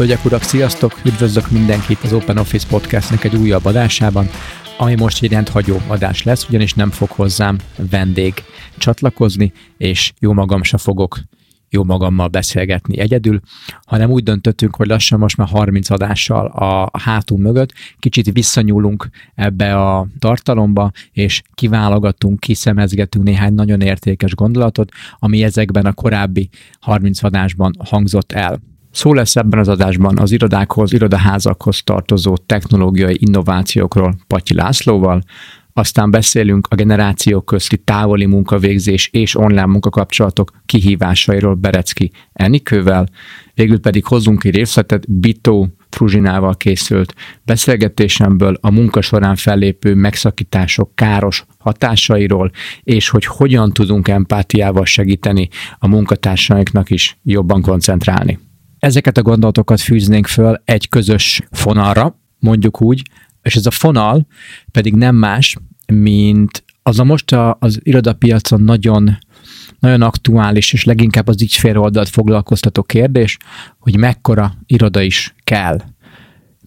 Hölgyek, urak, sziasztok! Üdvözlök mindenkit az Open Office Podcastnek egy újabb adásában, ami most egy rendhagyó adás lesz, ugyanis nem fog hozzám vendég csatlakozni, és jó magam se fogok jó magammal beszélgetni egyedül, hanem úgy döntöttünk, hogy lassan most már 30 adással a hátunk mögött kicsit visszanyúlunk ebbe a tartalomba, és kiválogatunk, kiszemezgetünk néhány nagyon értékes gondolatot, ami ezekben a korábbi 30 adásban hangzott el. Szó lesz ebben az adásban az irodákhoz, irodaházakhoz tartozó technológiai innovációkról Patyi Lászlóval, aztán beszélünk a generációk közti távoli munkavégzés és online munkakapcsolatok kihívásairól Berecki Enikővel, végül pedig hozzunk egy részletet Bitó Fruzsinával készült beszélgetésemből a munka során fellépő megszakítások káros hatásairól, és hogy hogyan tudunk empátiával segíteni a munkatársainknak is jobban koncentrálni. Ezeket a gondolatokat fűznénk föl egy közös fonalra, mondjuk úgy, és ez a fonal pedig nem más, mint az a most a, az irodapiacon nagyon, nagyon aktuális, és leginkább az ügyfél oldalt foglalkoztató kérdés, hogy mekkora iroda is kell.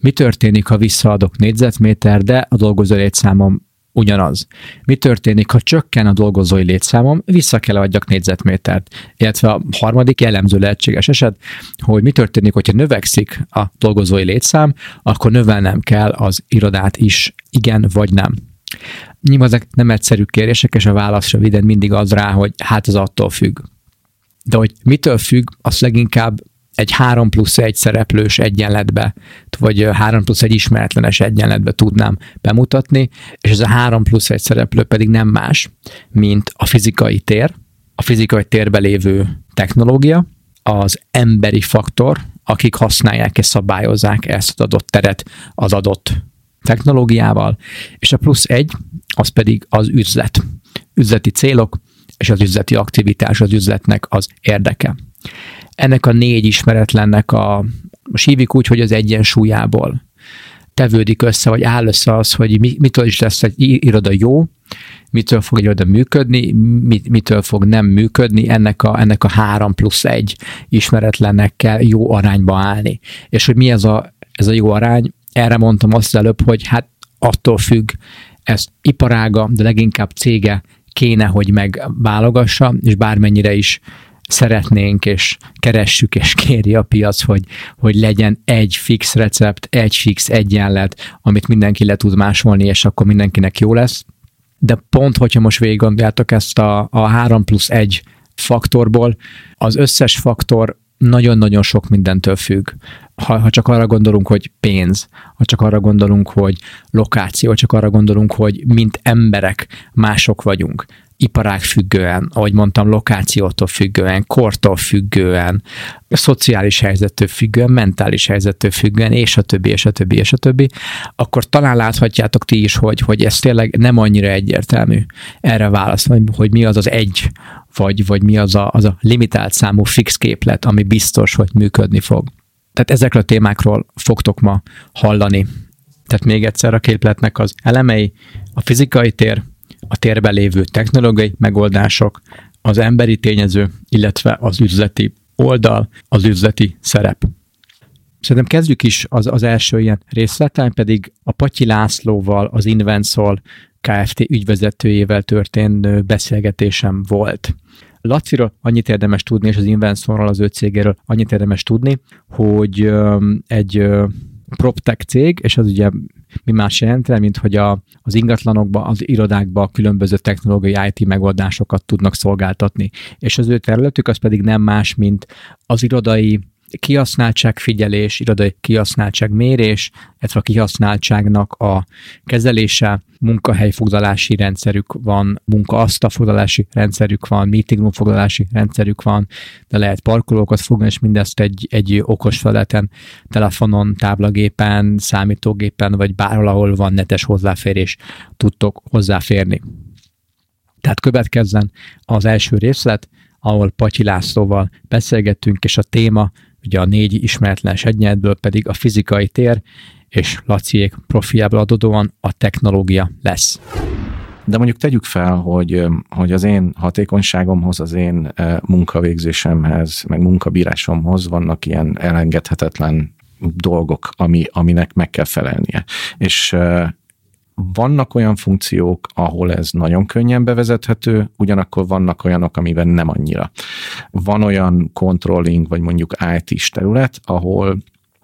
Mi történik, ha visszaadok négyzetméter, de a dolgozó létszámom ugyanaz. Mi történik, ha csökken a dolgozói létszámom, vissza kell adjak négyzetmétert. Illetve a harmadik jellemző lehetséges eset, hogy mi történik, hogyha növekszik a dolgozói létszám, akkor növelnem kell az irodát is, igen vagy nem. Nyilván ezek nem egyszerű kérdések, és a válasz röviden mindig az rá, hogy hát az attól függ. De hogy mitől függ, az leginkább egy 3 plusz 1 szereplős egyenletbe, vagy 3 plusz 1 ismeretlenes egyenletbe tudnám bemutatni, és ez a 3 plusz 1 szereplő pedig nem más, mint a fizikai tér, a fizikai térbe lévő technológia, az emberi faktor, akik használják és szabályozzák ezt az adott teret az adott technológiával, és a plusz egy, az pedig az üzlet. Üzleti célok, és az üzleti aktivitás az üzletnek az érdeke ennek a négy ismeretlennek a, most hívjuk úgy, hogy az egyensúlyából tevődik össze, vagy áll össze az, hogy mi, mitől is lesz egy iroda jó, mitől fog egy iroda működni, mit, mitől fog nem működni, ennek a, ennek a három plusz egy ismeretlennek kell jó arányba állni. És hogy mi ez a, ez a jó arány, erre mondtam azt előbb, hogy hát attól függ, ez iparága, de leginkább cége kéne, hogy megválogassa, és bármennyire is szeretnénk, és keressük, és kéri a piac, hogy, hogy legyen egy fix recept, egy fix egyenlet, amit mindenki le tud másolni, és akkor mindenkinek jó lesz. De pont, hogyha most végig gondoljátok ezt a, a 3 plusz 1 faktorból, az összes faktor nagyon-nagyon sok mindentől függ. Ha, ha csak arra gondolunk, hogy pénz, ha csak arra gondolunk, hogy lokáció, csak arra gondolunk, hogy mint emberek mások vagyunk, iparág függően, ahogy mondtam, lokációtól függően, kortól függően, szociális helyzettől függően, mentális helyzettől függően, és a többi, és a többi, és a többi, akkor talán láthatjátok ti is, hogy, hogy ez tényleg nem annyira egyértelmű erre válasz, hogy mi az az egy, vagy, vagy mi az a, az a limitált számú fix képlet, ami biztos, hogy működni fog. Tehát ezekről a témákról fogtok ma hallani. Tehát még egyszer a képletnek az elemei, a fizikai tér, a térben lévő technológiai megoldások, az emberi tényező, illetve az üzleti oldal, az üzleti szerep. Szerintem kezdjük is az, az első ilyen részleten, pedig a Patyi Lászlóval, az Invensol Kft. ügyvezetőjével történő beszélgetésem volt. Laciról annyit érdemes tudni, és az Invensorról, az ő cégéről annyit érdemes tudni, hogy egy PropTech cég, és az ugye mi más jelent, mint hogy a, az ingatlanokba, az irodákba különböző technológiai IT megoldásokat tudnak szolgáltatni. És az ő területük az pedig nem más, mint az irodai kihasználtságfigyelés, irodai kihasználtságmérés, illetve a kihasználtságnak a kezelése, munkahelyfoglalási rendszerük van, munkaasztalfoglalási rendszerük van, meeting room foglalási rendszerük van, de lehet parkolókat fogni, és mindezt egy, egy okos felületen, telefonon, táblagépen, számítógépen, vagy bárhol, ahol van netes hozzáférés, tudtok hozzáférni. Tehát következzen az első részlet, ahol Patyi Lászlóval beszélgettünk, és a téma ugye a négy ismeretlenes egyenletből pedig a fizikai tér, és Laciék profiából adódóan a technológia lesz. De mondjuk tegyük fel, hogy, hogy az én hatékonyságomhoz, az én munkavégzésemhez, meg munkabírásomhoz vannak ilyen elengedhetetlen dolgok, ami, aminek meg kell felelnie. És vannak olyan funkciók, ahol ez nagyon könnyen bevezethető, ugyanakkor vannak olyanok, amiben nem annyira. Van olyan controlling, vagy mondjuk IT-s terület, ahol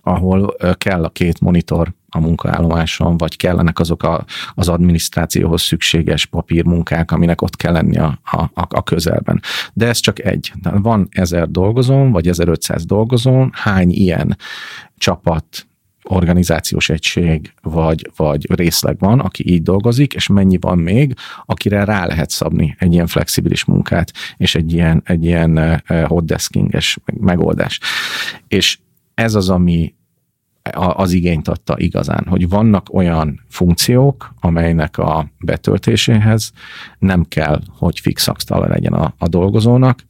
ahol kell a két monitor a munkaállomáson, vagy kellenek azok a, az adminisztrációhoz szükséges papírmunkák, aminek ott kell lenni a, a, a közelben. De ez csak egy. Van ezer dolgozón, vagy 1500 dolgozón, hány ilyen csapat, organizációs egység vagy, vagy részleg van, aki így dolgozik, és mennyi van még, akire rá lehet szabni egy ilyen flexibilis munkát, és egy ilyen, egy ilyen hotdeskinges megoldás. És ez az, ami az igényt adta igazán, hogy vannak olyan funkciók, amelynek a betöltéséhez nem kell, hogy fix legyen a, a dolgozónak,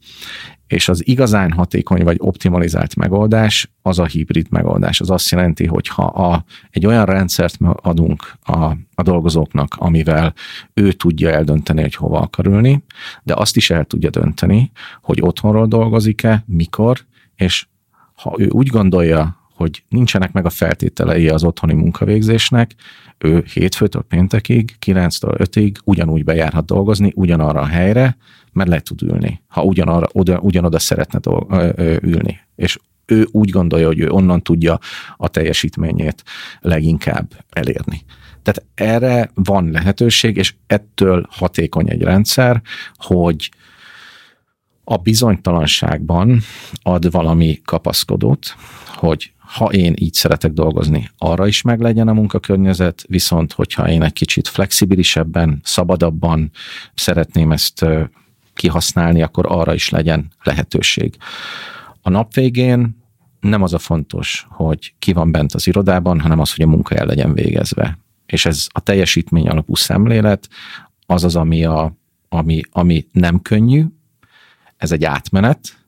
és az igazán hatékony vagy optimalizált megoldás az a hibrid megoldás. Az azt jelenti, hogy ha a, egy olyan rendszert adunk a, a dolgozóknak, amivel ő tudja eldönteni, hogy hova akar ülni, de azt is el tudja dönteni, hogy otthonról dolgozik-e, mikor, és ha ő úgy gondolja, hogy nincsenek meg a feltételei az otthoni munkavégzésnek, ő hétfőtől péntekig, 9-től 5-ig ugyanúgy bejárhat dolgozni, ugyanarra a helyre, mert le tud ülni, ha ugyanarra, oda, ugyanoda szeretne dolg, ö, ö, ülni. És ő úgy gondolja, hogy ő onnan tudja a teljesítményét leginkább elérni. Tehát erre van lehetőség, és ettől hatékony egy rendszer, hogy a bizonytalanságban ad valami kapaszkodót, hogy ha én így szeretek dolgozni, arra is meg legyen a munkakörnyezet, viszont hogyha én egy kicsit flexibilisebben, szabadabban szeretném ezt kihasználni, akkor arra is legyen lehetőség. A nap végén nem az a fontos, hogy ki van bent az irodában, hanem az, hogy a munka el legyen végezve. És ez a teljesítmény alapú szemlélet, az az, ami, a, ami, ami nem könnyű, ez egy átmenet,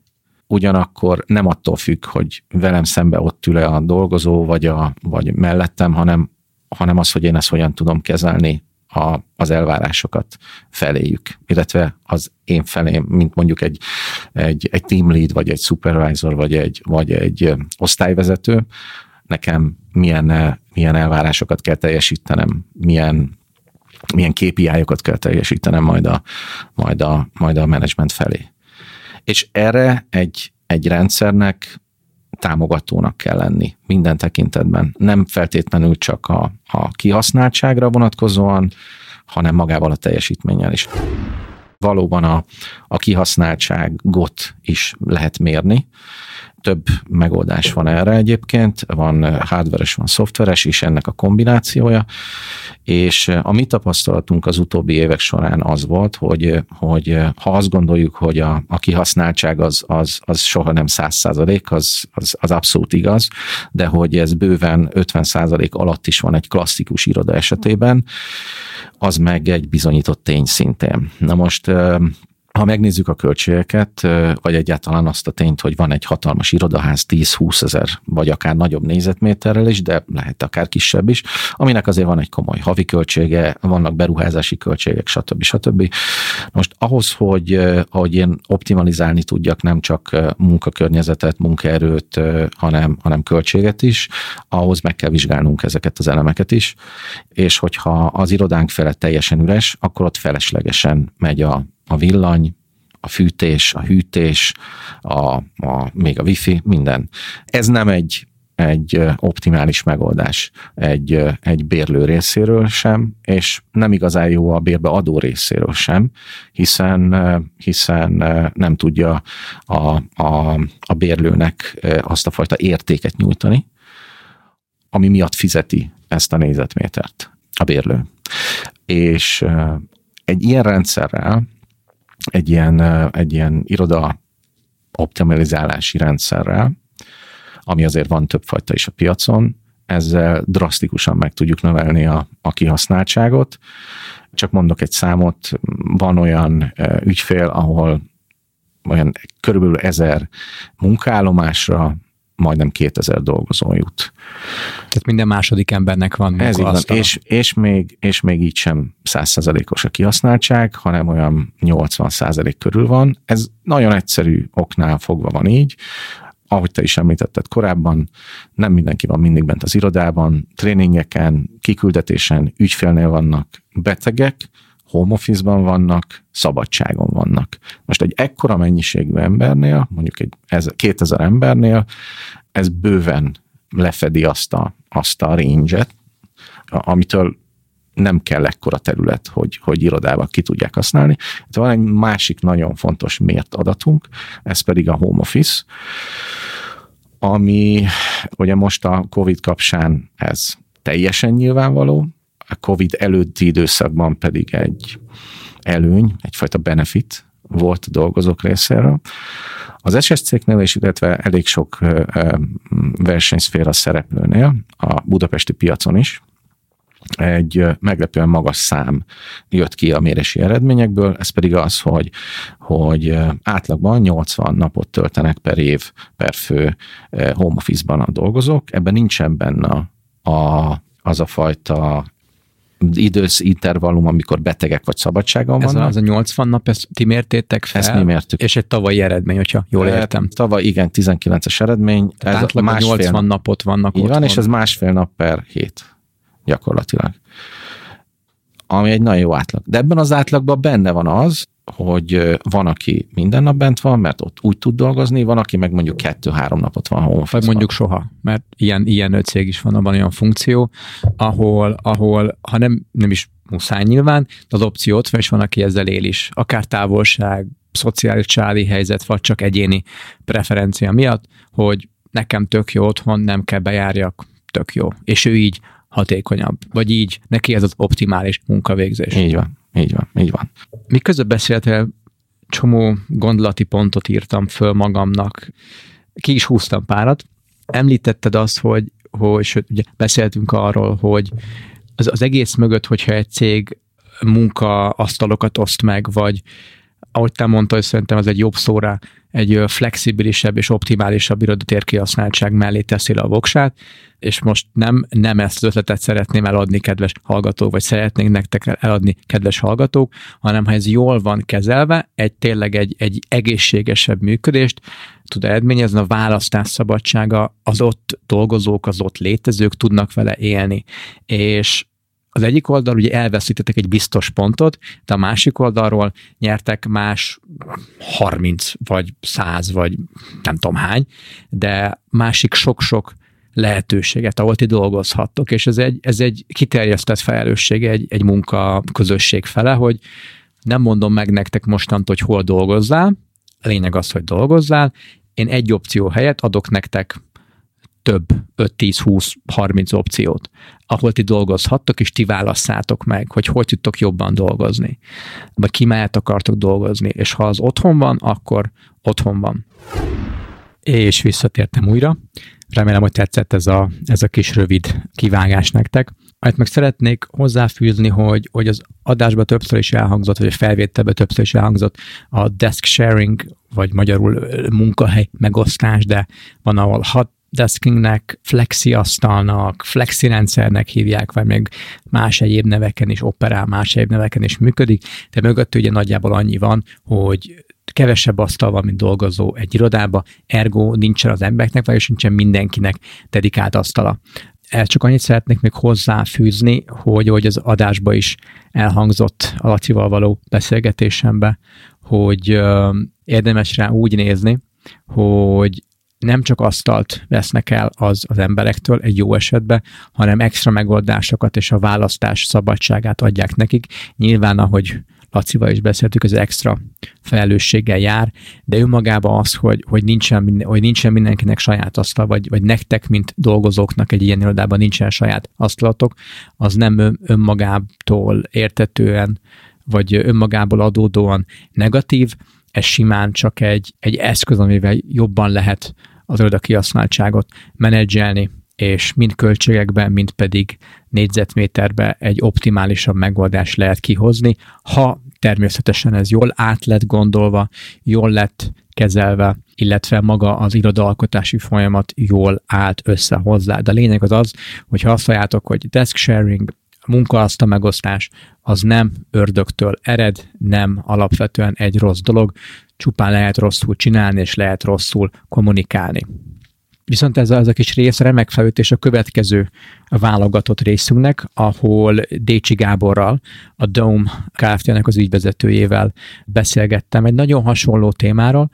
ugyanakkor nem attól függ, hogy velem szembe ott ül a dolgozó, vagy, a, vagy mellettem, hanem, hanem az, hogy én ezt hogyan tudom kezelni a, az elvárásokat feléjük, illetve az én felém, mint mondjuk egy, egy, egy team lead, vagy egy supervisor, vagy egy, vagy egy osztályvezető, nekem milyen, milyen elvárásokat kell teljesítenem, milyen milyen KPI-okat kell teljesítenem majd a, majd a, majd a menedzsment felé. És erre egy, egy rendszernek támogatónak kell lenni minden tekintetben. Nem feltétlenül csak a, a kihasználtságra vonatkozóan, hanem magával a teljesítménnyel is. Valóban a, a kihasználtságot is lehet mérni, több megoldás van erre egyébként, van hardveres, van szoftveres is ennek a kombinációja, és a mi tapasztalatunk az utóbbi évek során az volt, hogy, hogy ha azt gondoljuk, hogy a, a kihasználtság az, az, az soha nem száz százalék, az, az, az abszolút igaz, de hogy ez bőven 50 százalék alatt is van egy klasszikus iroda esetében, az meg egy bizonyított tény szintén. Na most ha megnézzük a költségeket, vagy egyáltalán azt a tényt, hogy van egy hatalmas irodaház 10-20 ezer, vagy akár nagyobb négyzetméterrel is, de lehet akár kisebb is, aminek azért van egy komoly havi költsége, vannak beruházási költségek, stb. stb. Most ahhoz, hogy, hogy én optimalizálni tudjak nem csak munkakörnyezetet, munkaerőt, hanem, hanem költséget is, ahhoz meg kell vizsgálnunk ezeket az elemeket is, és hogyha az irodánk felett teljesen üres, akkor ott feleslegesen megy a a villany, a fűtés, a hűtés, a, a, még a wifi, minden. Ez nem egy, egy optimális megoldás egy, egy bérlő részéről sem, és nem igazán jó a bérbe adó részéről sem, hiszen, hiszen nem tudja a, a, a bérlőnek azt a fajta értéket nyújtani, ami miatt fizeti ezt a nézetmétert a bérlő. És egy ilyen rendszerrel egy ilyen, egy ilyen iroda optimalizálási rendszerrel, ami azért van többfajta is a piacon, ezzel drasztikusan meg tudjuk növelni a, a kihasználtságot. Csak mondok egy számot, van olyan ügyfél, ahol olyan körülbelül ezer munkállomásra majdnem 2000 dolgozó jut. Tehát minden második embernek van Ez igaz, és, és, még, és még így sem 100%-os a kihasználtság, hanem olyan 80% körül van. Ez nagyon egyszerű oknál fogva van így. ahogy te is említetted korábban, nem mindenki van mindig bent az irodában, tréningeken, kiküldetésen, ügyfélnél vannak betegek, home office-ban vannak, szabadságon vannak. Most egy ekkora mennyiségű embernél, mondjuk egy 2000 embernél, ez bőven lefedi azt a, azt a range-et, amitől nem kell ekkora terület, hogy, hogy irodában ki tudják használni. De van egy másik nagyon fontos mért adatunk, ez pedig a home office, ami ugye most a COVID kapcsán ez teljesen nyilvánvaló, a COVID előtti időszakban pedig egy előny, egyfajta benefit volt a dolgozók részéről. Az SSC-knél is, illetve elég sok versenyszféra szereplőnél, a budapesti piacon is, egy meglepően magas szám jött ki a mérési eredményekből, ez pedig az, hogy, hogy átlagban 80 napot töltenek per év per fő home office-ban a dolgozók, ebben nincsen benne a, az a fajta idősz intervallum, amikor betegek vagy szabadságon ez vannak. Az a 80 nap, ezt ti mértétek fel? Ezt mi mértük. És egy tavalyi eredmény, hogyha jól értem. Tavaly igen, 19-es eredmény. Tehát ez másfél, 80 napot vannak Így van, és ez másfél nap per hét gyakorlatilag. Ami egy nagyon jó átlag. De ebben az átlagban benne van az, hogy van, aki minden nap bent van, mert ott úgy tud dolgozni, van, aki meg mondjuk kettő-három napot van home Vagy mondjuk soha, mert ilyen, ilyen cég is van, abban olyan funkció, ahol, ahol ha nem, nem is muszáj nyilván, de az opció ott van, és van, aki ezzel él is. Akár távolság, szociális családi helyzet, vagy csak egyéni preferencia miatt, hogy nekem tök jó otthon, nem kell bejárjak, tök jó. És ő így hatékonyabb, vagy így neki ez az optimális munkavégzés. Így van, így van, így van. Mi között beszéltél, csomó gondolati pontot írtam föl magamnak, ki is húztam párat. Említetted azt, hogy, hogy sőt, ugye beszéltünk arról, hogy az, az egész mögött, hogyha egy cég munkaasztalokat oszt meg, vagy ahogy te mondtad, szerintem ez egy jobb szóra, egy flexibilisebb és optimálisabb irodatér kihasználtság mellé teszi le a voksát, és most nem, nem ezt az ötletet szeretném eladni, kedves hallgatók, vagy szeretnénk nektek eladni, kedves hallgatók, hanem ha ez jól van kezelve, egy tényleg egy, egy egészségesebb működést tud eredményezni, a választás szabadsága, az ott dolgozók, az ott létezők tudnak vele élni, és az egyik oldal ugye elveszítettek egy biztos pontot, de a másik oldalról nyertek más 30 vagy 100 vagy nem tudom hány, de másik sok-sok lehetőséget, ahol ti dolgozhattok, és ez egy, ez egy kiterjesztett felelősség egy, egy munka közösség fele, hogy nem mondom meg nektek mostantól, hogy hol dolgozzál, a lényeg az, hogy dolgozzál, én egy opció helyett adok nektek több 5-10-20-30 opciót, ahol ti dolgozhattok, és ti válasszátok meg, hogy hogy tudtok jobban dolgozni, vagy ki mellett akartok dolgozni, és ha az otthon van, akkor otthon van. És visszatértem újra. Remélem, hogy tetszett ez a, ez a kis rövid kivágás nektek. Amit meg szeretnék hozzáfűzni, hogy, hogy az adásban többször is elhangzott, vagy a felvételben többször is elhangzott a desk sharing, vagy magyarul munkahely megosztás, de van, ahol hat deskingnek, flexi asztalnak, flexi rendszernek hívják, vagy még más egyéb neveken is operál, más egyéb neveken is működik, de mögött ugye nagyjából annyi van, hogy kevesebb asztal van, mint dolgozó egy irodába, ergo nincsen az embereknek, vagy nincsen mindenkinek dedikált asztala. Ezt csak annyit szeretnék még hozzáfűzni, hogy, hogy az adásba is elhangzott a Lacival való beszélgetésembe, hogy ö, érdemes rá úgy nézni, hogy nem csak asztalt vesznek el az, az emberektől egy jó esetben, hanem extra megoldásokat és a választás szabadságát adják nekik. Nyilván, ahogy Lacival is beszéltük, ez extra felelősséggel jár, de önmagában az, hogy, hogy, nincsen, hogy nincsen mindenkinek saját asztal, vagy, vagy nektek, mint dolgozóknak egy ilyen irodában nincsen saját asztalatok, az nem önmagától értetően, vagy önmagából adódóan negatív, ez simán csak egy, egy eszköz, amivel jobban lehet az iroda kihasználtságot menedzselni, és mind költségekben, mind pedig négyzetméterbe egy optimálisabb megoldás lehet kihozni, ha természetesen ez jól át lett gondolva, jól lett kezelve, illetve maga az irodalkotási folyamat jól állt össze hozzá. De a lényeg az az, hogy ha azt mondjátok, hogy desk sharing, munkaaszta megosztás, az nem ördögtől ered, nem alapvetően egy rossz dolog, csupán lehet rosszul csinálni, és lehet rosszul kommunikálni. Viszont ez a, ez a kis rész remek felütés a következő válogatott részünknek, ahol Décsi Gáborral, a Dome Kft-nek az ügyvezetőjével beszélgettem egy nagyon hasonló témáról,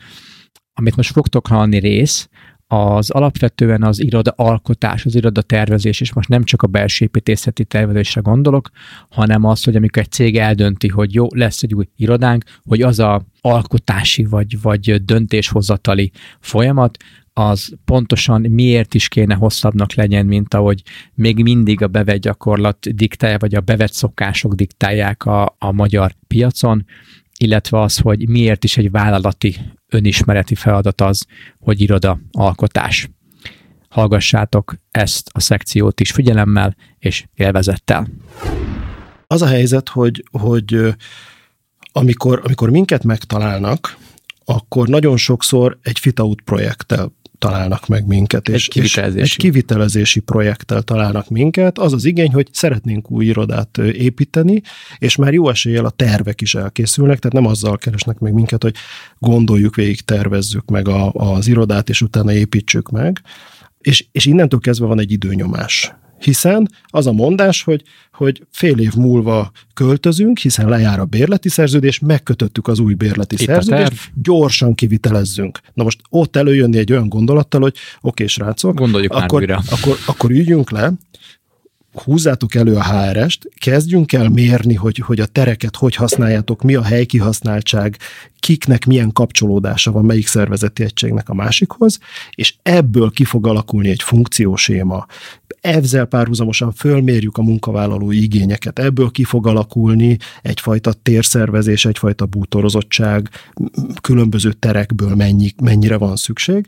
amit most fogtok hallani rész, az alapvetően az iroda alkotás, az iroda tervezés, és most nem csak a belső építészeti tervezésre gondolok, hanem az, hogy amikor egy cég eldönti, hogy jó, lesz egy új irodánk, hogy az a alkotási vagy, vagy döntéshozatali folyamat, az pontosan miért is kéne hosszabbnak legyen, mint ahogy még mindig a bevett gyakorlat diktálja, vagy a bevett szokások diktálják a, a magyar piacon, illetve az, hogy miért is egy vállalati önismereti feladat az, hogy iroda alkotás. Hallgassátok ezt a szekciót is figyelemmel és élvezettel. Az a helyzet, hogy, hogy amikor, amikor minket megtalálnak, akkor nagyon sokszor egy fit-out projekttel találnak meg minket. Egy és, kivitelezési. És egy kivitelezési projekttel találnak minket. Az az igény, hogy szeretnénk új irodát építeni, és már jó eséllyel a tervek is elkészülnek, tehát nem azzal keresnek meg minket, hogy gondoljuk végig, tervezzük meg a, az irodát, és utána építsük meg. És, és innentől kezdve van egy időnyomás hiszen az a mondás, hogy, hogy fél év múlva költözünk, hiszen lejár a bérleti szerződés, megkötöttük az új bérleti Itt szerződést, gyorsan kivitelezzünk. Na most ott előjönni egy olyan gondolattal, hogy oké, srácok, Gondoljuk akkor, már akkor, akkor üljünk le, húzzátok elő a HRS-t, kezdjünk el mérni, hogy, hogy a tereket hogy használjátok, mi a helykihasználtság, kiknek milyen kapcsolódása van melyik szervezeti egységnek a másikhoz, és ebből ki fog alakulni egy funkcióséma. Ezzel párhuzamosan fölmérjük a munkavállalói igényeket, ebből ki fog alakulni egyfajta térszervezés, egyfajta bútorozottság, különböző terekből mennyi, mennyire van szükség,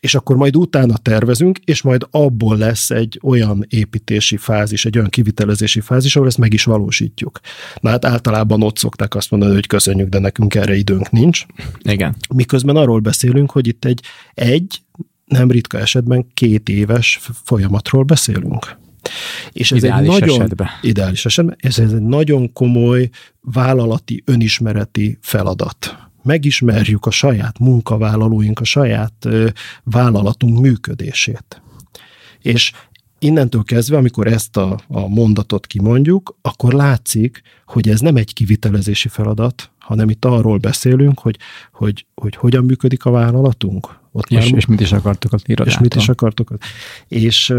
és akkor majd utána tervezünk, és majd abból lesz egy olyan építési fázis, egy olyan kivitelezési fázis, ahol ezt meg is valósítjuk. Na hát általában ott szokták azt mondani, hogy köszönjük, de nekünk erre időnk nincs. Igen. Miközben arról beszélünk, hogy itt egy, egy nem ritka esetben két éves folyamatról beszélünk. És ez ideális egy nagyon, esetben. Ideális esetben. Ez egy nagyon komoly vállalati, önismereti feladat megismerjük a saját munkavállalóink, a saját vállalatunk működését. És innentől kezdve, amikor ezt a, a mondatot kimondjuk, akkor látszik, hogy ez nem egy kivitelezési feladat, hanem itt arról beszélünk, hogy, hogy, hogy hogyan működik a vállalatunk. Ott és, már, és mit is akartok az irodától. És mit is akartok. És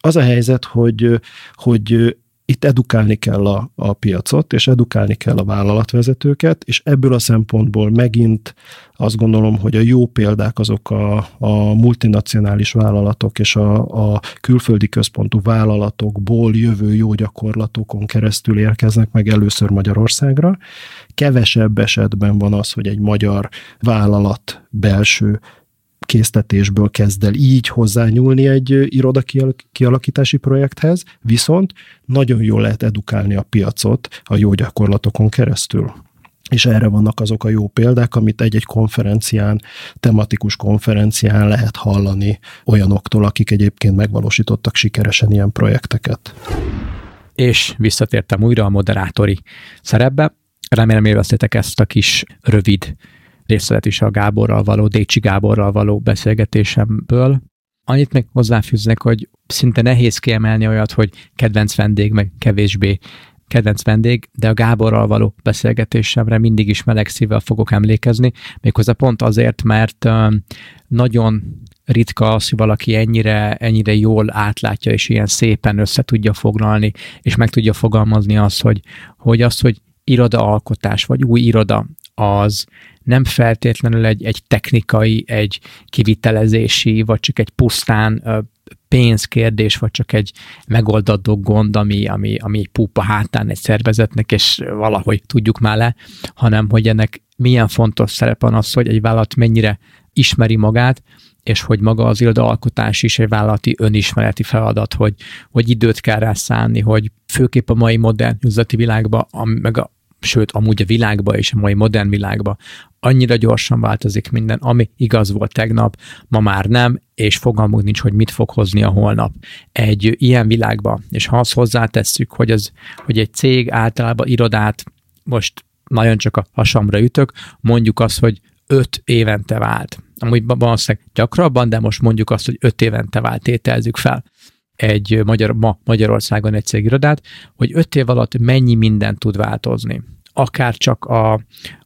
az a helyzet, hogy, hogy itt edukálni kell a, a piacot, és edukálni kell a vállalatvezetőket, és ebből a szempontból megint azt gondolom, hogy a jó példák azok a, a multinacionális vállalatok és a, a külföldi központú vállalatokból jövő jó gyakorlatokon keresztül érkeznek meg először Magyarországra. Kevesebb esetben van az, hogy egy magyar vállalat belső késztetésből kezd el így hozzányúlni egy iroda kialakítási projekthez, viszont nagyon jól lehet edukálni a piacot a jó gyakorlatokon keresztül. És erre vannak azok a jó példák, amit egy-egy konferencián, tematikus konferencián lehet hallani olyanoktól, akik egyébként megvalósítottak sikeresen ilyen projekteket. És visszatértem újra a moderátori szerepbe. Remélem élveztétek ezt a kis rövid részlet is a Gáborral való, Décsi Gáborral való beszélgetésemből. Annyit még hozzáfűznek, hogy szinte nehéz kiemelni olyat, hogy kedvenc vendég, meg kevésbé kedvenc vendég, de a Gáborral való beszélgetésemre mindig is meleg szívvel fogok emlékezni, méghozzá pont azért, mert nagyon ritka az, hogy valaki ennyire, ennyire jól átlátja, és ilyen szépen össze tudja foglalni, és meg tudja fogalmazni azt, hogy, hogy az, hogy irodaalkotás, vagy új iroda, az nem feltétlenül egy, egy technikai, egy kivitelezési, vagy csak egy pusztán pénzkérdés, vagy csak egy megoldandó gond, ami, ami, ami egy púpa hátán egy szervezetnek, és valahogy tudjuk már le, hanem hogy ennek milyen fontos szerep van az, hogy egy vállalat mennyire ismeri magát, és hogy maga az irodaalkotás is egy vállalati önismereti feladat, hogy, hogy időt kell rá szánni, hogy főképp a mai modern üzleti világban, meg a, sőt, amúgy a világban és a mai modern világban annyira gyorsan változik minden, ami igaz volt tegnap, ma már nem, és fogalmunk nincs, hogy mit fog hozni a holnap. Egy ilyen világban, és ha azt hozzátesszük, hogy, az, hogy egy cég általában irodát most nagyon csak a hasamra ütök, mondjuk azt, hogy öt évente vált. Amúgy valószínűleg gyakrabban, de most mondjuk azt, hogy öt évente vált, tételzük fel egy Magyar, ma Magyarországon egy cégirodát, hogy öt év alatt mennyi minden tud változni akár csak a,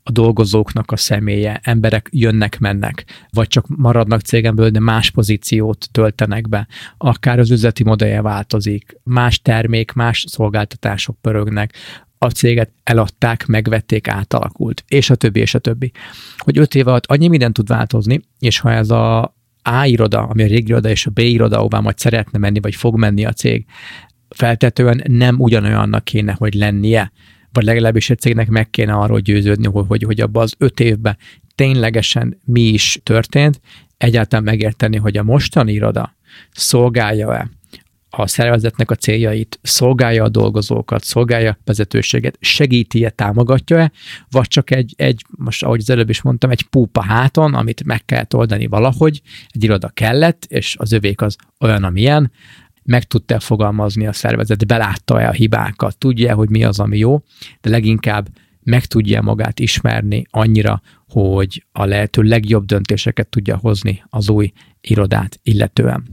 a dolgozóknak a személye, emberek jönnek-mennek, vagy csak maradnak cégemből, de más pozíciót töltenek be, akár az üzleti modellje változik, más termék, más szolgáltatások pörögnek, a céget eladták, megvették, átalakult, és a többi, és a többi. Hogy öt év alatt annyi minden tud változni, és ha ez a A iroda, ami a régi iroda, és a B iroda, ahová majd szeretne menni, vagy fog menni a cég, feltetően nem ugyanolyannak kéne, hogy lennie, vagy legalábbis egy cégnek meg kéne arról győződni, hogy, hogy, hogy abban az öt évben ténylegesen mi is történt, egyáltalán megérteni, hogy a mostani iroda szolgálja-e a szervezetnek a céljait, szolgálja a dolgozókat, szolgálja a vezetőséget, segíti-e, támogatja-e, vagy csak egy, egy, most ahogy az előbb is mondtam, egy púpa háton, amit meg kellett oldani valahogy, egy iroda kellett, és az övék az olyan, amilyen, meg tudta fogalmazni a szervezet, belátta-e a hibákat, tudja hogy mi az, ami jó, de leginkább meg tudja magát ismerni annyira, hogy a lehető legjobb döntéseket tudja hozni az új irodát illetően.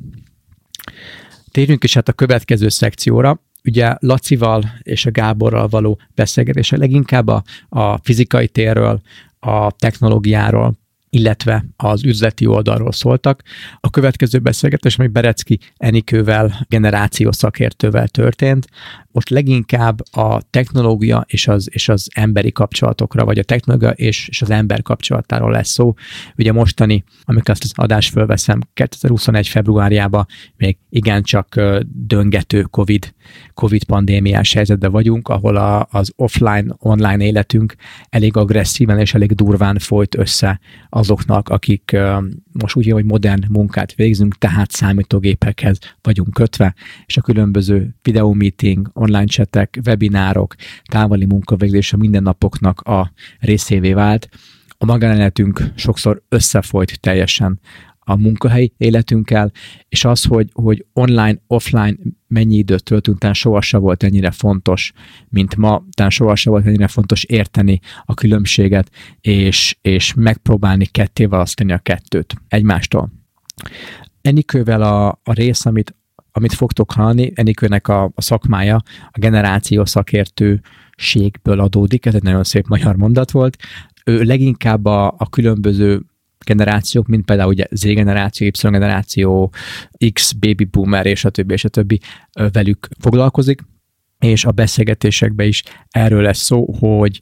Térjünk is hát a következő szekcióra, ugye Lacival és a Gáborral való beszélgetése leginkább a, a fizikai térről, a technológiáról, illetve az üzleti oldalról szóltak. A következő beszélgetés, ami Berecki Enikővel, generáció szakértővel történt, most leginkább a technológia és az, és az emberi kapcsolatokra, vagy a technológia és, és az ember kapcsolatáról lesz szó. Ugye mostani, amikor azt az adást fölveszem, 2021. februárjában még igencsak döngető COVID, COVID pandémiás helyzetben vagyunk, ahol a, az offline, online életünk elég agresszíven és elég durván folyt össze azoknak, akik most úgy, hogy modern munkát végzünk, tehát számítógépekhez vagyunk kötve, és a különböző videomeeting, online csetek, webinárok, távoli munkavégzés a mindennapoknak a részévé vált. A magánéletünk sokszor összefolyt teljesen a munkahelyi életünkkel, és az, hogy, hogy online, offline mennyi időt töltünk, talán sohasem volt ennyire fontos, mint ma, talán sohasem volt ennyire fontos érteni a különbséget, és, és megpróbálni ketté választani a kettőt egymástól. Enikővel a, a rész, amit amit fogtok hallani, Enikőnek a, a szakmája a generáció szakértőségből adódik, ez egy nagyon szép magyar mondat volt. Ő leginkább a, a különböző generációk, mint például ugye Z generáció, Y generáció, X, baby boomer és a többi, és a többi velük foglalkozik, és a beszélgetésekben is erről lesz szó, hogy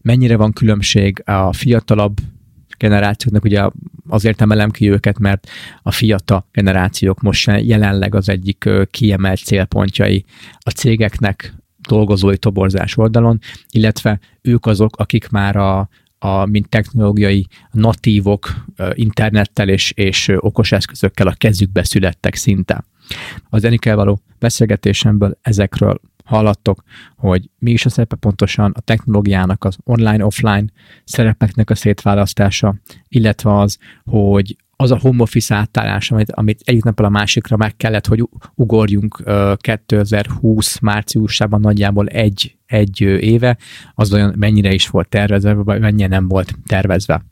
mennyire van különbség a fiatalabb generációknak, ugye azért emelem ki őket, mert a fiatal generációk most jelenleg az egyik kiemelt célpontjai a cégeknek dolgozói toborzás oldalon, illetve ők azok, akik már a, a, mint technológiai natívok internettel és, és okos eszközökkel a kezükbe születtek szinte. Az Enikkel való beszélgetésemből ezekről hallattok, hogy mi is a szerepe pontosan a technológiának az online-offline szerepeknek a szétválasztása, illetve az, hogy az a home office átállás, amit, amit egyik napról a másikra meg kellett, hogy ugorjunk 2020 márciusában nagyjából egy, egy éve, az olyan mennyire is volt tervezve, vagy mennyire nem volt tervezve.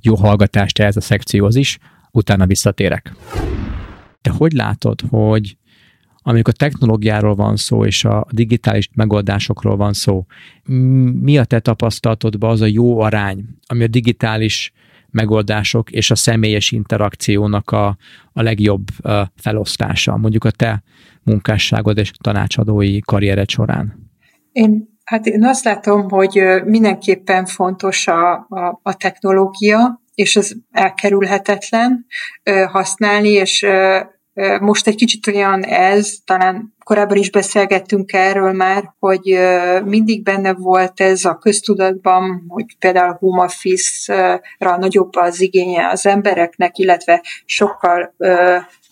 Jó hallgatást ez a szekcióhoz is, utána visszatérek. Te hogy látod, hogy amikor technológiáról van szó, és a digitális megoldásokról van szó, mi a te tapasztalatodban az a jó arány, ami a digitális megoldások és a személyes interakciónak a, a legjobb felosztása, mondjuk a te munkásságod és tanácsadói karriered során? Én Hát én azt látom, hogy mindenképpen fontos a, a, a technológia, és ez elkerülhetetlen használni, és most egy kicsit olyan ez, talán korábban is beszélgettünk erről már, hogy mindig benne volt ez a köztudatban, hogy például home office-ra nagyobb az igénye az embereknek, illetve sokkal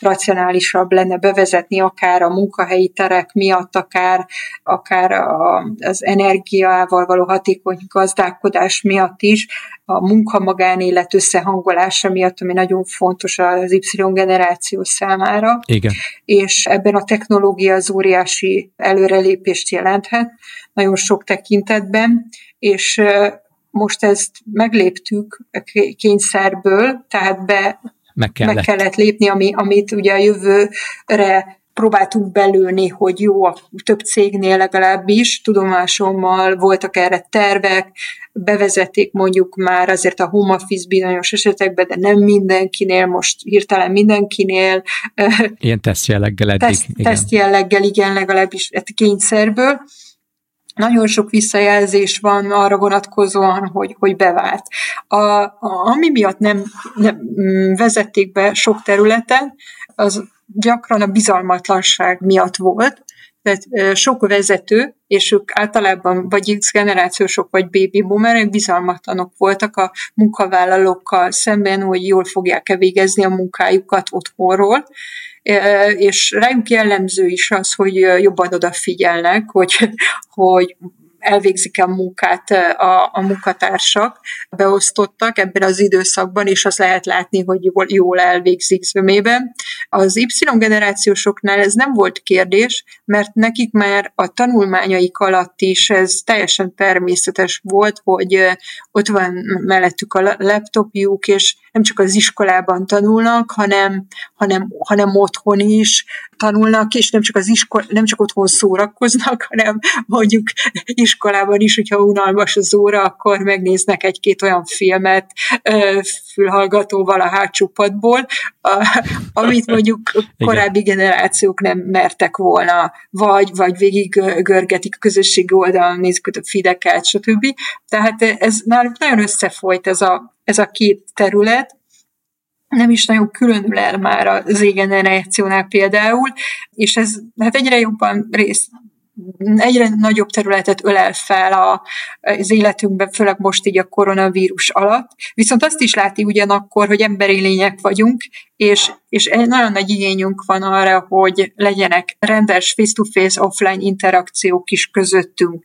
racionálisabb lenne bevezetni akár a munkahelyi terek miatt, akár, akár a, az energiával való hatékony gazdálkodás miatt is, a munka-magánélet összehangolása miatt, ami nagyon fontos az Y generáció számára. Igen. És ebben a technológia az óriási előrelépést jelenthet, nagyon sok tekintetben, és most ezt megléptük kényszerből, tehát be meg kellett, meg kellett lépni, ami, amit ugye a jövőre próbáltunk belőni, hogy jó, a több cégnél legalábbis tudomásommal voltak erre tervek, bevezették mondjuk már azért a home office bizonyos esetekben, de nem mindenkinél, most hirtelen mindenkinél. Ilyen teszt jelleggel eddig. Teszt, igen. teszt jelleggel, igen, legalábbis hát kényszerből. Nagyon sok visszajelzés van arra vonatkozóan, hogy, hogy bevált. A, a, ami miatt nem, nem mm, vezették be sok területen, az gyakran a bizalmatlanság miatt volt, tehát sok vezető, és ők általában vagy X generációsok, vagy baby boomerek bizalmatlanok voltak a munkavállalókkal szemben, hogy jól fogják-e végezni a munkájukat otthonról, és rájuk jellemző is az, hogy jobban odafigyelnek, hogy, hogy elvégzik a munkát a, a munkatársak, beosztottak ebben az időszakban, és azt lehet látni, hogy jól, jól elvégzik zömében. Az Y generációsoknál ez nem volt kérdés, mert nekik már a tanulmányaik alatt is ez teljesen természetes volt, hogy ott van mellettük a laptopjuk, és nem csak az iskolában tanulnak, hanem, hanem, hanem otthon is tanulnak, és nem csak, az iskol, nem csak otthon szórakoznak, hanem mondjuk iskolában is, hogyha unalmas az óra, akkor megnéznek egy-két olyan filmet fülhallgatóval a hátsó padból, amit mondjuk korábbi generációk nem mertek volna, vagy, vagy végig görgetik a közösségi oldalon, nézik a fideket, stb. Tehát ez náluk nagyon összefolyt ez a, ez a két terület, nem is nagyon különül el már az égenerációnál például, és ez hát egyre jobban rész, egyre nagyobb területet ölel fel a, az életünkben, főleg most így a koronavírus alatt. Viszont azt is látni ugyanakkor, hogy emberi lények vagyunk, és, és nagyon nagy igényünk van arra, hogy legyenek rendes face-to-face offline interakciók is közöttünk.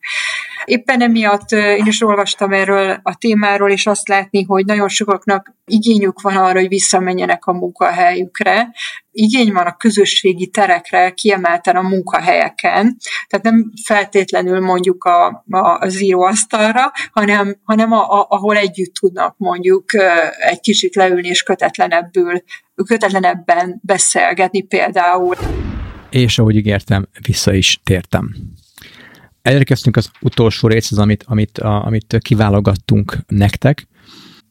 Éppen emiatt én is olvastam erről a témáról, és azt látni, hogy nagyon sokaknak igényük van arra, hogy visszamenjenek a munkahelyükre, igény van a közösségi terekre, kiemelten a munkahelyeken, tehát nem feltétlenül mondjuk a, a, a zero asztalra, hanem, hanem a, a, ahol együtt tudnak mondjuk egy kicsit leülni és kötetlenebbül, kötetlenebben beszélgetni például. És ahogy ígértem, vissza is tértem. Elérkeztünk az utolsó részhez, amit, amit, a, amit kiválogattunk nektek.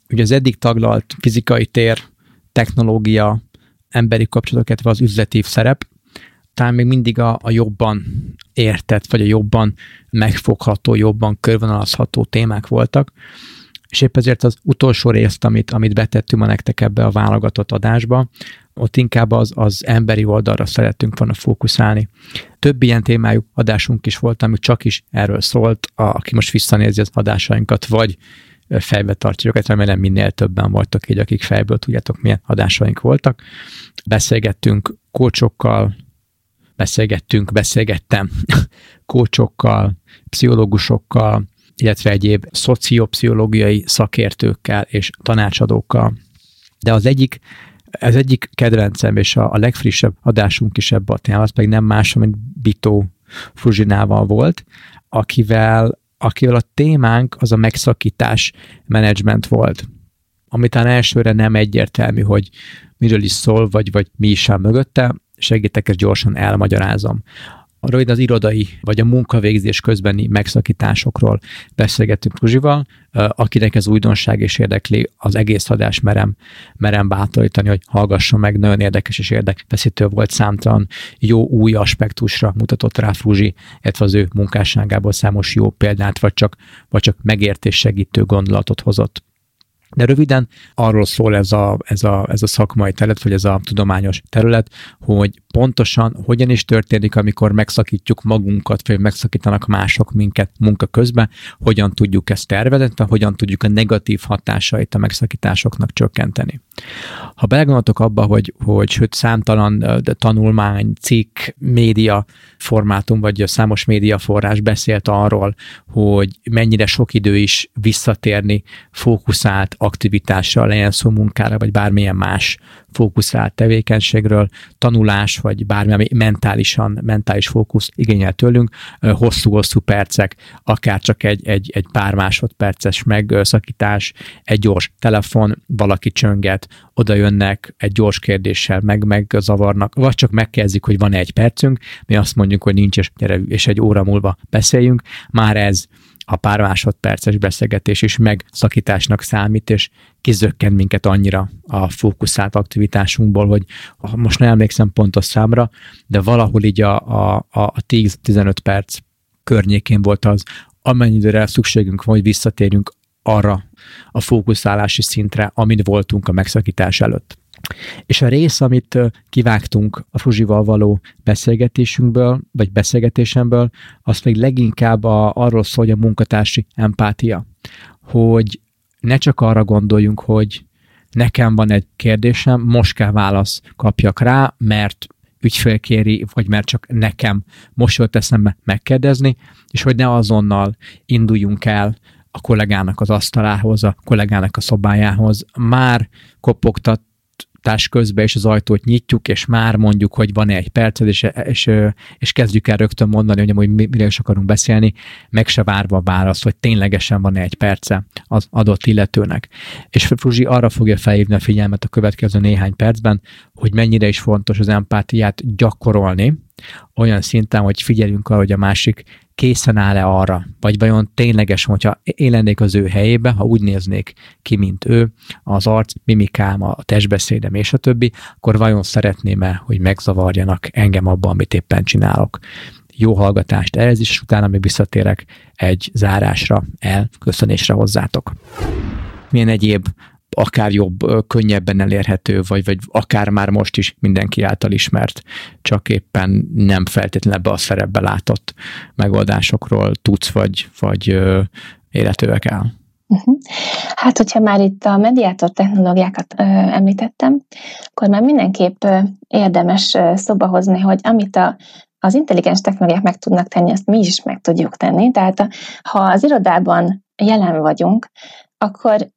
Ugye az eddig taglalt fizikai tér, technológia, emberi kapcsolatokat, vagy az üzleti szerep, talán még mindig a, a jobban értett, vagy a jobban megfogható, jobban körvonalazható témák voltak, és épp ezért az utolsó részt, amit, amit betettünk ma nektek ebbe a válogatott adásba, ott inkább az, az emberi oldalra szerettünk volna fókuszálni. Több ilyen témájú adásunk is volt, ami csak is erről szólt, a, aki most visszanézi az adásainkat, vagy fejbe tartja őket, remélem minél többen voltak így, akik fejből tudjátok, milyen adásaink voltak. Beszélgettünk kócsokkal, beszélgettünk, beszélgettem kócsokkal, pszichológusokkal, illetve egyéb szociopszichológiai szakértőkkel és tanácsadókkal. De az egyik, ez egyik kedvencem, és a, a legfrissebb adásunk is ebbe a témában, az pedig nem más, mint Bitó Fruzsinával volt, akivel akivel a témánk az a megszakítás menedzsment volt. Amit elsőre nem egyértelmű, hogy miről is szól, vagy, vagy mi is áll mögötte, segítek, ezt gyorsan elmagyarázom rövid az irodai vagy a munkavégzés közbeni megszakításokról beszélgettünk Ruzsival, akinek ez újdonság és érdekli, az egész adás merem, merem bátorítani, hogy hallgasson meg, nagyon érdekes és érdekfeszítő volt számtalan jó új aspektusra mutatott rá Fruzsi, illetve az ő munkásságából számos jó példát, vagy csak, vagy csak megértés segítő gondolatot hozott. De röviden arról szól ez a, ez, a, ez a szakmai terület, vagy ez a tudományos terület, hogy pontosan hogyan is történik, amikor megszakítjuk magunkat, vagy megszakítanak mások minket munka közben, hogyan tudjuk ezt tervezni, hogyan tudjuk a negatív hatásait a megszakításoknak csökkenteni. Ha belegondoltok abba, hogy, hogy sőt számtalan de tanulmány, cikk, média formátum, vagy számos média forrás beszélt arról, hogy mennyire sok idő is visszatérni fókuszált aktivitásra, legyen szó munkára, vagy bármilyen más fókuszált tevékenységről, tanulás, vagy bármilyen mentálisan, mentális fókusz igényel tőlünk, hosszú-hosszú percek, akár csak egy, egy, egy pár másodperces megszakítás, egy gyors telefon, valaki csönget, oda jönnek egy gyors kérdéssel, meg megzavarnak, vagy csak megkezdik, hogy van egy percünk, mi azt mondjuk, hogy nincs, és, gyere, és egy óra múlva beszéljünk, már ez a pár másodperces beszélgetés is megszakításnak számít, és kizökken minket annyira a fókuszált aktivitásunkból, hogy most nem emlékszem pontos számra, de valahol így a, a, a 10-15 perc környékén volt az, amennyire szükségünk van, hogy visszatérjünk arra a fókuszálási szintre, amit voltunk a megszakítás előtt. És a rész, amit kivágtunk a Fruzsival való beszélgetésünkből, vagy beszélgetésemből, az még leginkább a, arról szól, hogy a munkatársi empátia. Hogy ne csak arra gondoljunk, hogy nekem van egy kérdésem, most kell válasz kapjak rá, mert ügyfél kéri, vagy mert csak nekem most jött eszembe megkérdezni, és hogy ne azonnal induljunk el a kollégának az asztalához, a kollégának a szobájához, már kopogtat futás közben, és az ajtót nyitjuk, és már mondjuk, hogy van egy perced, és, és, és kezdjük el rögtön mondani, hogy hogy mire is akarunk beszélni, meg se várva a választ, hogy ténylegesen van egy perce az adott illetőnek. És Fruzsi arra fogja felhívni a figyelmet a következő néhány percben, hogy mennyire is fontos az empátiát gyakorolni, olyan szinten, hogy figyeljünk arra, hogy a másik készen áll-e arra, vagy vajon tényleges, hogyha én lennék az ő helyébe, ha úgy néznék ki, mint ő, az arc, mimikám, a testbeszédem és a többi, akkor vajon szeretném-e, hogy megzavarjanak engem abban, amit éppen csinálok. Jó hallgatást ehhez is, és utána még visszatérek egy zárásra, elköszönésre hozzátok. Milyen egyéb akár jobb, könnyebben elérhető, vagy, vagy akár már most is mindenki által ismert, csak éppen nem feltétlenül ebbe a szerepbe látott megoldásokról tudsz, vagy, vagy életőek el. Uh-huh. Hát, hogyha már itt a mediátor technológiákat ö, említettem, akkor már mindenképp ö, érdemes ö, szóba hozni, hogy amit a, az intelligens technológiák meg tudnak tenni, azt mi is meg tudjuk tenni. Tehát ha az irodában jelen vagyunk, akkor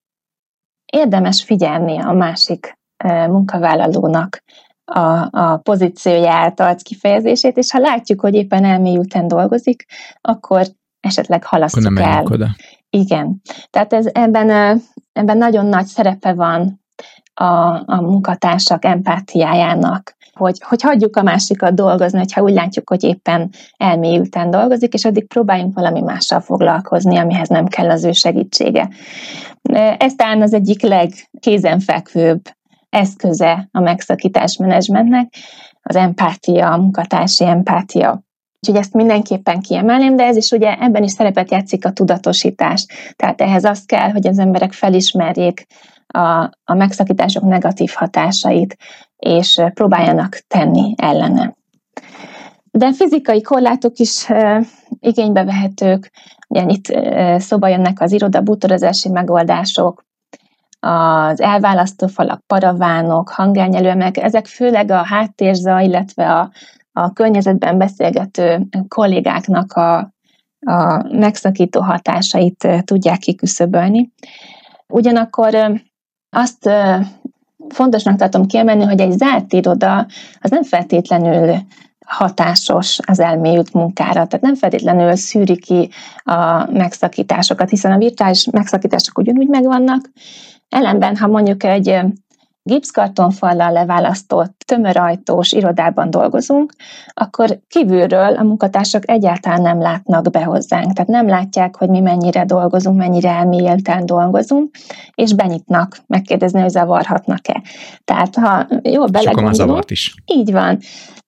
érdemes figyelni a másik munkavállalónak a, a pozícióját, arc kifejezését, és ha látjuk, hogy éppen elmélyülten dolgozik, akkor esetleg halasztjuk akkor nem el. Oda. Igen. Tehát ez, ebben, ebben nagyon nagy szerepe van a, a munkatársak empátiájának, hogy, hogy hagyjuk a másikat dolgozni, hogyha úgy látjuk, hogy éppen elmélyülten dolgozik, és addig próbáljunk valami mással foglalkozni, amihez nem kell az ő segítsége. Ez talán az egyik legkézenfekvőbb eszköze a megszakítás menedzsmentnek, az empátia, a munkatársi empátia. Úgyhogy ezt mindenképpen kiemelném, de ez is ugye ebben is szerepet játszik a tudatosítás. Tehát ehhez az kell, hogy az emberek felismerjék a, a megszakítások negatív hatásait, és próbáljanak tenni ellene. De fizikai korlátok is igénybe vehetők, ugye itt szóba jönnek az iroda bútorozási megoldások, az elválasztó falak, paravánok, hangelnyelőmek, ezek főleg a háttérzaj, illetve a, a környezetben beszélgető kollégáknak a, a megszakító hatásait tudják kiküszöbölni. Ugyanakkor azt fontosnak tartom kiemelni, hogy egy zárt iroda az nem feltétlenül hatásos az elmélyült munkára, tehát nem feltétlenül szűri ki a megszakításokat, hiszen a virtuális megszakítások ugyanúgy megvannak. Ellenben, ha mondjuk egy gipszkartonfallal leválasztott, tömörajtós irodában dolgozunk, akkor kívülről a munkatársak egyáltalán nem látnak be hozzánk. Tehát nem látják, hogy mi mennyire dolgozunk, mennyire elmélyülten dolgozunk, és benyitnak, megkérdezni, hogy zavarhatnak-e. Tehát ha jól belegondolunk... is. Így van.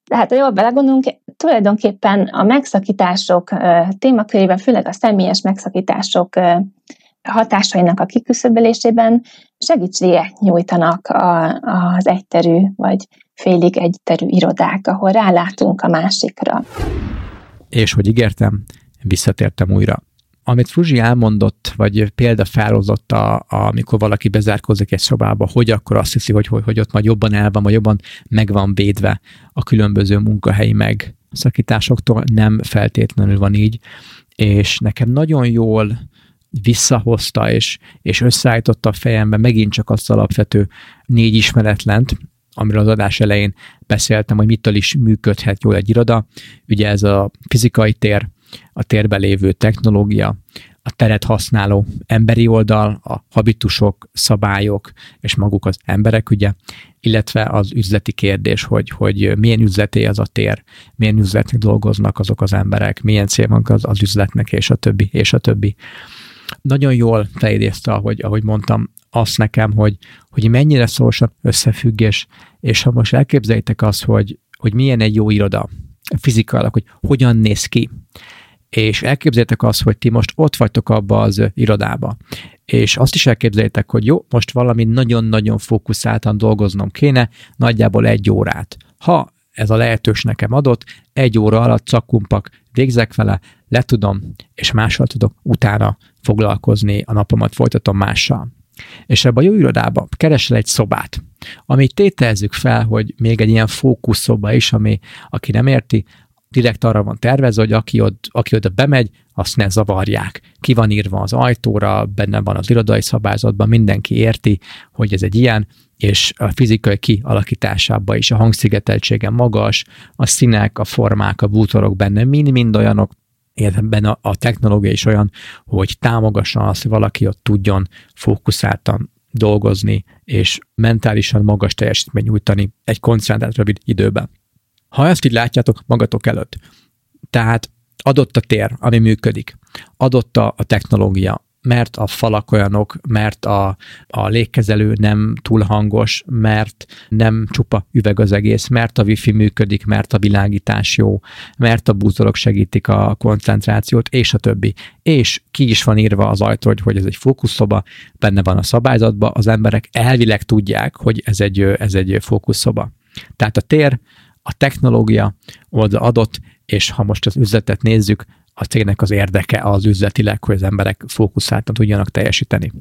Tehát, ha jól belegondolunk, tulajdonképpen a megszakítások témakörében, főleg a személyes megszakítások hatásainak a kiküszöbölésében segítséget nyújtanak a, az egyterű vagy félig egyterű irodák, ahol rálátunk a másikra. És hogy ígértem, visszatértem újra. Amit Fruzsi elmondott, vagy példa felhozott, a, a, amikor valaki bezárkozik egy szobába, hogy akkor azt hiszi, hogy, hogy, hogy ott majd jobban el van, vagy jobban meg van védve a különböző munkahelyi megszakításoktól, nem feltétlenül van így, és nekem nagyon jól visszahozta és, és összeállította a fejembe megint csak azt alapvető négy ismeretlent, amiről az adás elején beszéltem, hogy mitől is működhet jól egy iroda. Ugye ez a fizikai tér, a térben lévő technológia, a teret használó emberi oldal, a habitusok, szabályok és maguk az emberek, ugye, illetve az üzleti kérdés, hogy, hogy milyen üzleté az a tér, milyen üzletnek dolgoznak azok az emberek, milyen cél van az, az üzletnek, és a többi, és a többi. Nagyon jól felidézte, ahogy, ahogy mondtam, azt nekem, hogy, hogy mennyire szorosan összefüggés, és ha most elképzeljétek azt, hogy, hogy milyen egy jó iroda, fizikailag, hogy hogyan néz ki, és elképzeljétek azt, hogy ti most ott vagytok abba az irodába, és azt is elképzeljétek, hogy jó, most valami nagyon-nagyon fókuszáltan dolgoznom kéne, nagyjából egy órát. Ha ez a lehetős nekem adott, egy óra alatt cakumpak, végzek vele, letudom, és mással tudok utána foglalkozni, a napomat folytatom mással. És ebbe a jó irodába keresel egy szobát, amit tételezzük fel, hogy még egy ilyen fókuszszoba is, ami, aki nem érti, direkt arra van tervezve, hogy aki, ott, aki oda bemegy, azt ne zavarják. Ki van írva az ajtóra, benne van az irodai szabályzatban, mindenki érti, hogy ez egy ilyen, és a fizikai kialakításában is a hangszigeteltsége magas, a színek, a formák, a bútorok benne mind-mind olyanok, a, a technológia is olyan, hogy támogassa azt, hogy valaki ott tudjon fókuszáltan dolgozni, és mentálisan magas teljesítmény nyújtani egy koncentrált rövid időben. Ha ezt így látjátok magatok előtt, tehát adott a tér, ami működik, adott a, a technológia, mert a falak olyanok, mert a, a légkezelő nem túl hangos, mert nem csupa üveg az egész, mert a wifi működik, mert a világítás jó, mert a bútorok segítik a koncentrációt, és a többi. És ki is van írva az ajtó, hogy, hogy ez egy fókuszszoba, benne van a szabályzatban, az emberek elvileg tudják, hogy ez egy, ez egy fókuszszoba. Tehát a tér, a technológia oda adott, és ha most az üzletet nézzük, a cégnek az érdeke az üzletileg, hogy az emberek fókuszáltan tudjanak teljesíteni.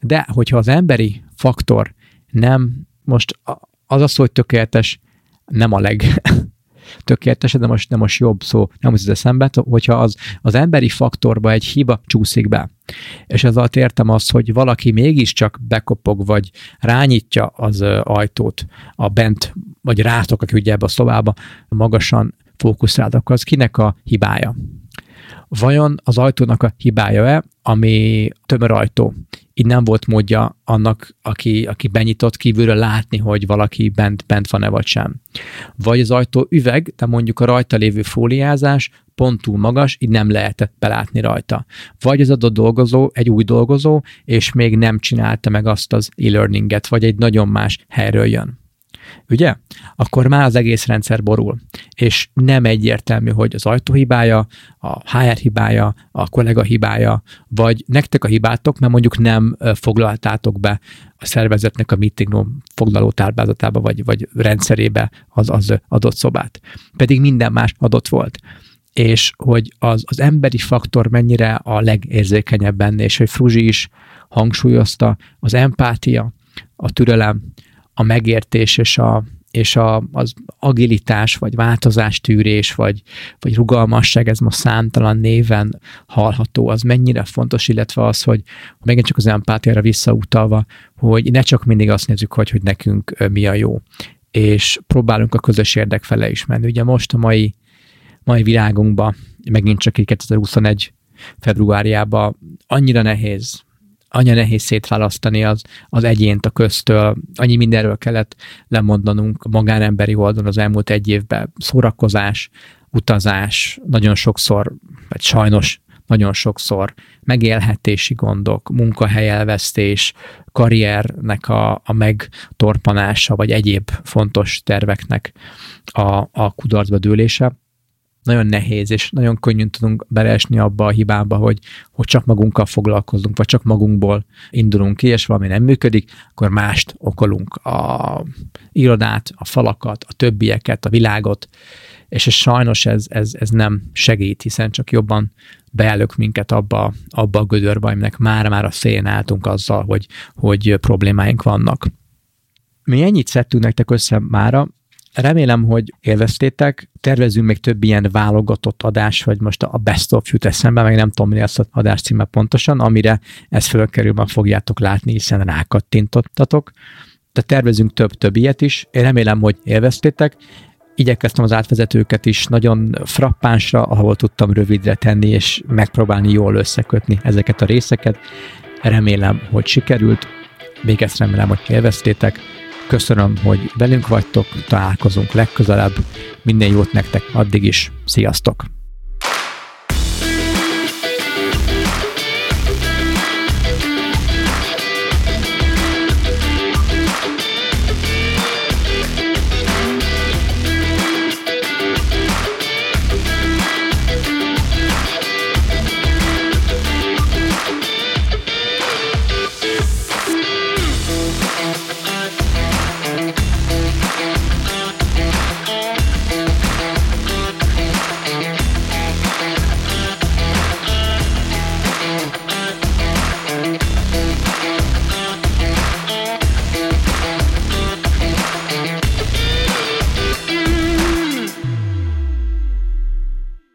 De hogyha az emberi faktor nem, most az a szó, hogy tökéletes, nem a leg tökéletes, de most, de most jobb szó, nem az eszembe, hogyha az, az emberi faktorba egy hiba csúszik be, és ez alatt értem azt, hogy valaki mégiscsak bekopog, vagy rányítja az ajtót a bent, vagy rátok, aki ugye ebbe a szobába magasan fókuszált, akkor az kinek a hibája? Vajon az ajtónak a hibája-e, ami tömör ajtó? Így nem volt módja annak, aki, aki benyitott kívülről látni, hogy valaki bent, bent van-e vagy sem. Vagy az ajtó üveg, de mondjuk a rajta lévő fóliázás pont túl magas, így nem lehetett belátni rajta. Vagy az adott dolgozó egy új dolgozó, és még nem csinálta meg azt az e-learninget, vagy egy nagyon más helyről jön ugye? Akkor már az egész rendszer borul. És nem egyértelmű, hogy az ajtó hibája, a HR hibája, a kollega hibája, vagy nektek a hibátok, mert mondjuk nem foglaltátok be a szervezetnek a meeting room foglaló tárbázatába, vagy, vagy rendszerébe az, az adott szobát. Pedig minden más adott volt és hogy az, az emberi faktor mennyire a legérzékenyebb benne, és hogy Fruzsi is hangsúlyozta, az empátia, a türelem, a megértés és a, és a, az agilitás, vagy változástűrés, vagy, vagy rugalmasság, ez most számtalan néven hallható, az mennyire fontos, illetve az, hogy megint csak az empátiára visszautalva, hogy ne csak mindig azt nézzük, hogy, hogy nekünk mi a jó, és próbálunk a közös érdek fele is menni. Ugye most a mai, mai világunkban, megint csak 2021 februárjában annyira nehéz anya nehéz szétválasztani az, az egyént a köztől. Annyi mindenről kellett lemondanunk a magánemberi oldalon az elmúlt egy évben. Szórakozás, utazás, nagyon sokszor, vagy sajnos nagyon sokszor megélhetési gondok, munkahelyelvesztés, karriernek a, a megtorpanása, vagy egyéb fontos terveknek a, a kudarcba dőlése nagyon nehéz, és nagyon könnyűn tudunk beleesni abba a hibába, hogy, hogy csak magunkkal foglalkozunk, vagy csak magunkból indulunk ki, és valami nem működik, akkor mást okolunk. A irodát, a falakat, a többieket, a világot, és ez sajnos ez, ez, ez nem segít, hiszen csak jobban beállok minket abba, abba a gödörbe, aminek már-már a szélén álltunk azzal, hogy, hogy problémáink vannak. Mi ennyit szedtünk nektek össze mára, Remélem, hogy élveztétek. Tervezünk még több ilyen válogatott adás, vagy most a Best of jut eszembe, meg nem tudom, mi lesz az adás címe pontosan, amire ez fölkerül, fogjátok látni, hiszen rákattintottatok. Tehát tervezünk több-több ilyet is. Én remélem, hogy élveztétek igyekeztem az átvezetőket is nagyon frappánsra, ahol tudtam rövidre tenni, és megpróbálni jól összekötni ezeket a részeket. Remélem, hogy sikerült. Még ezt remélem, hogy élveztétek. Köszönöm, hogy velünk vagytok, találkozunk legközelebb. Minden jót nektek addig is. Sziasztok!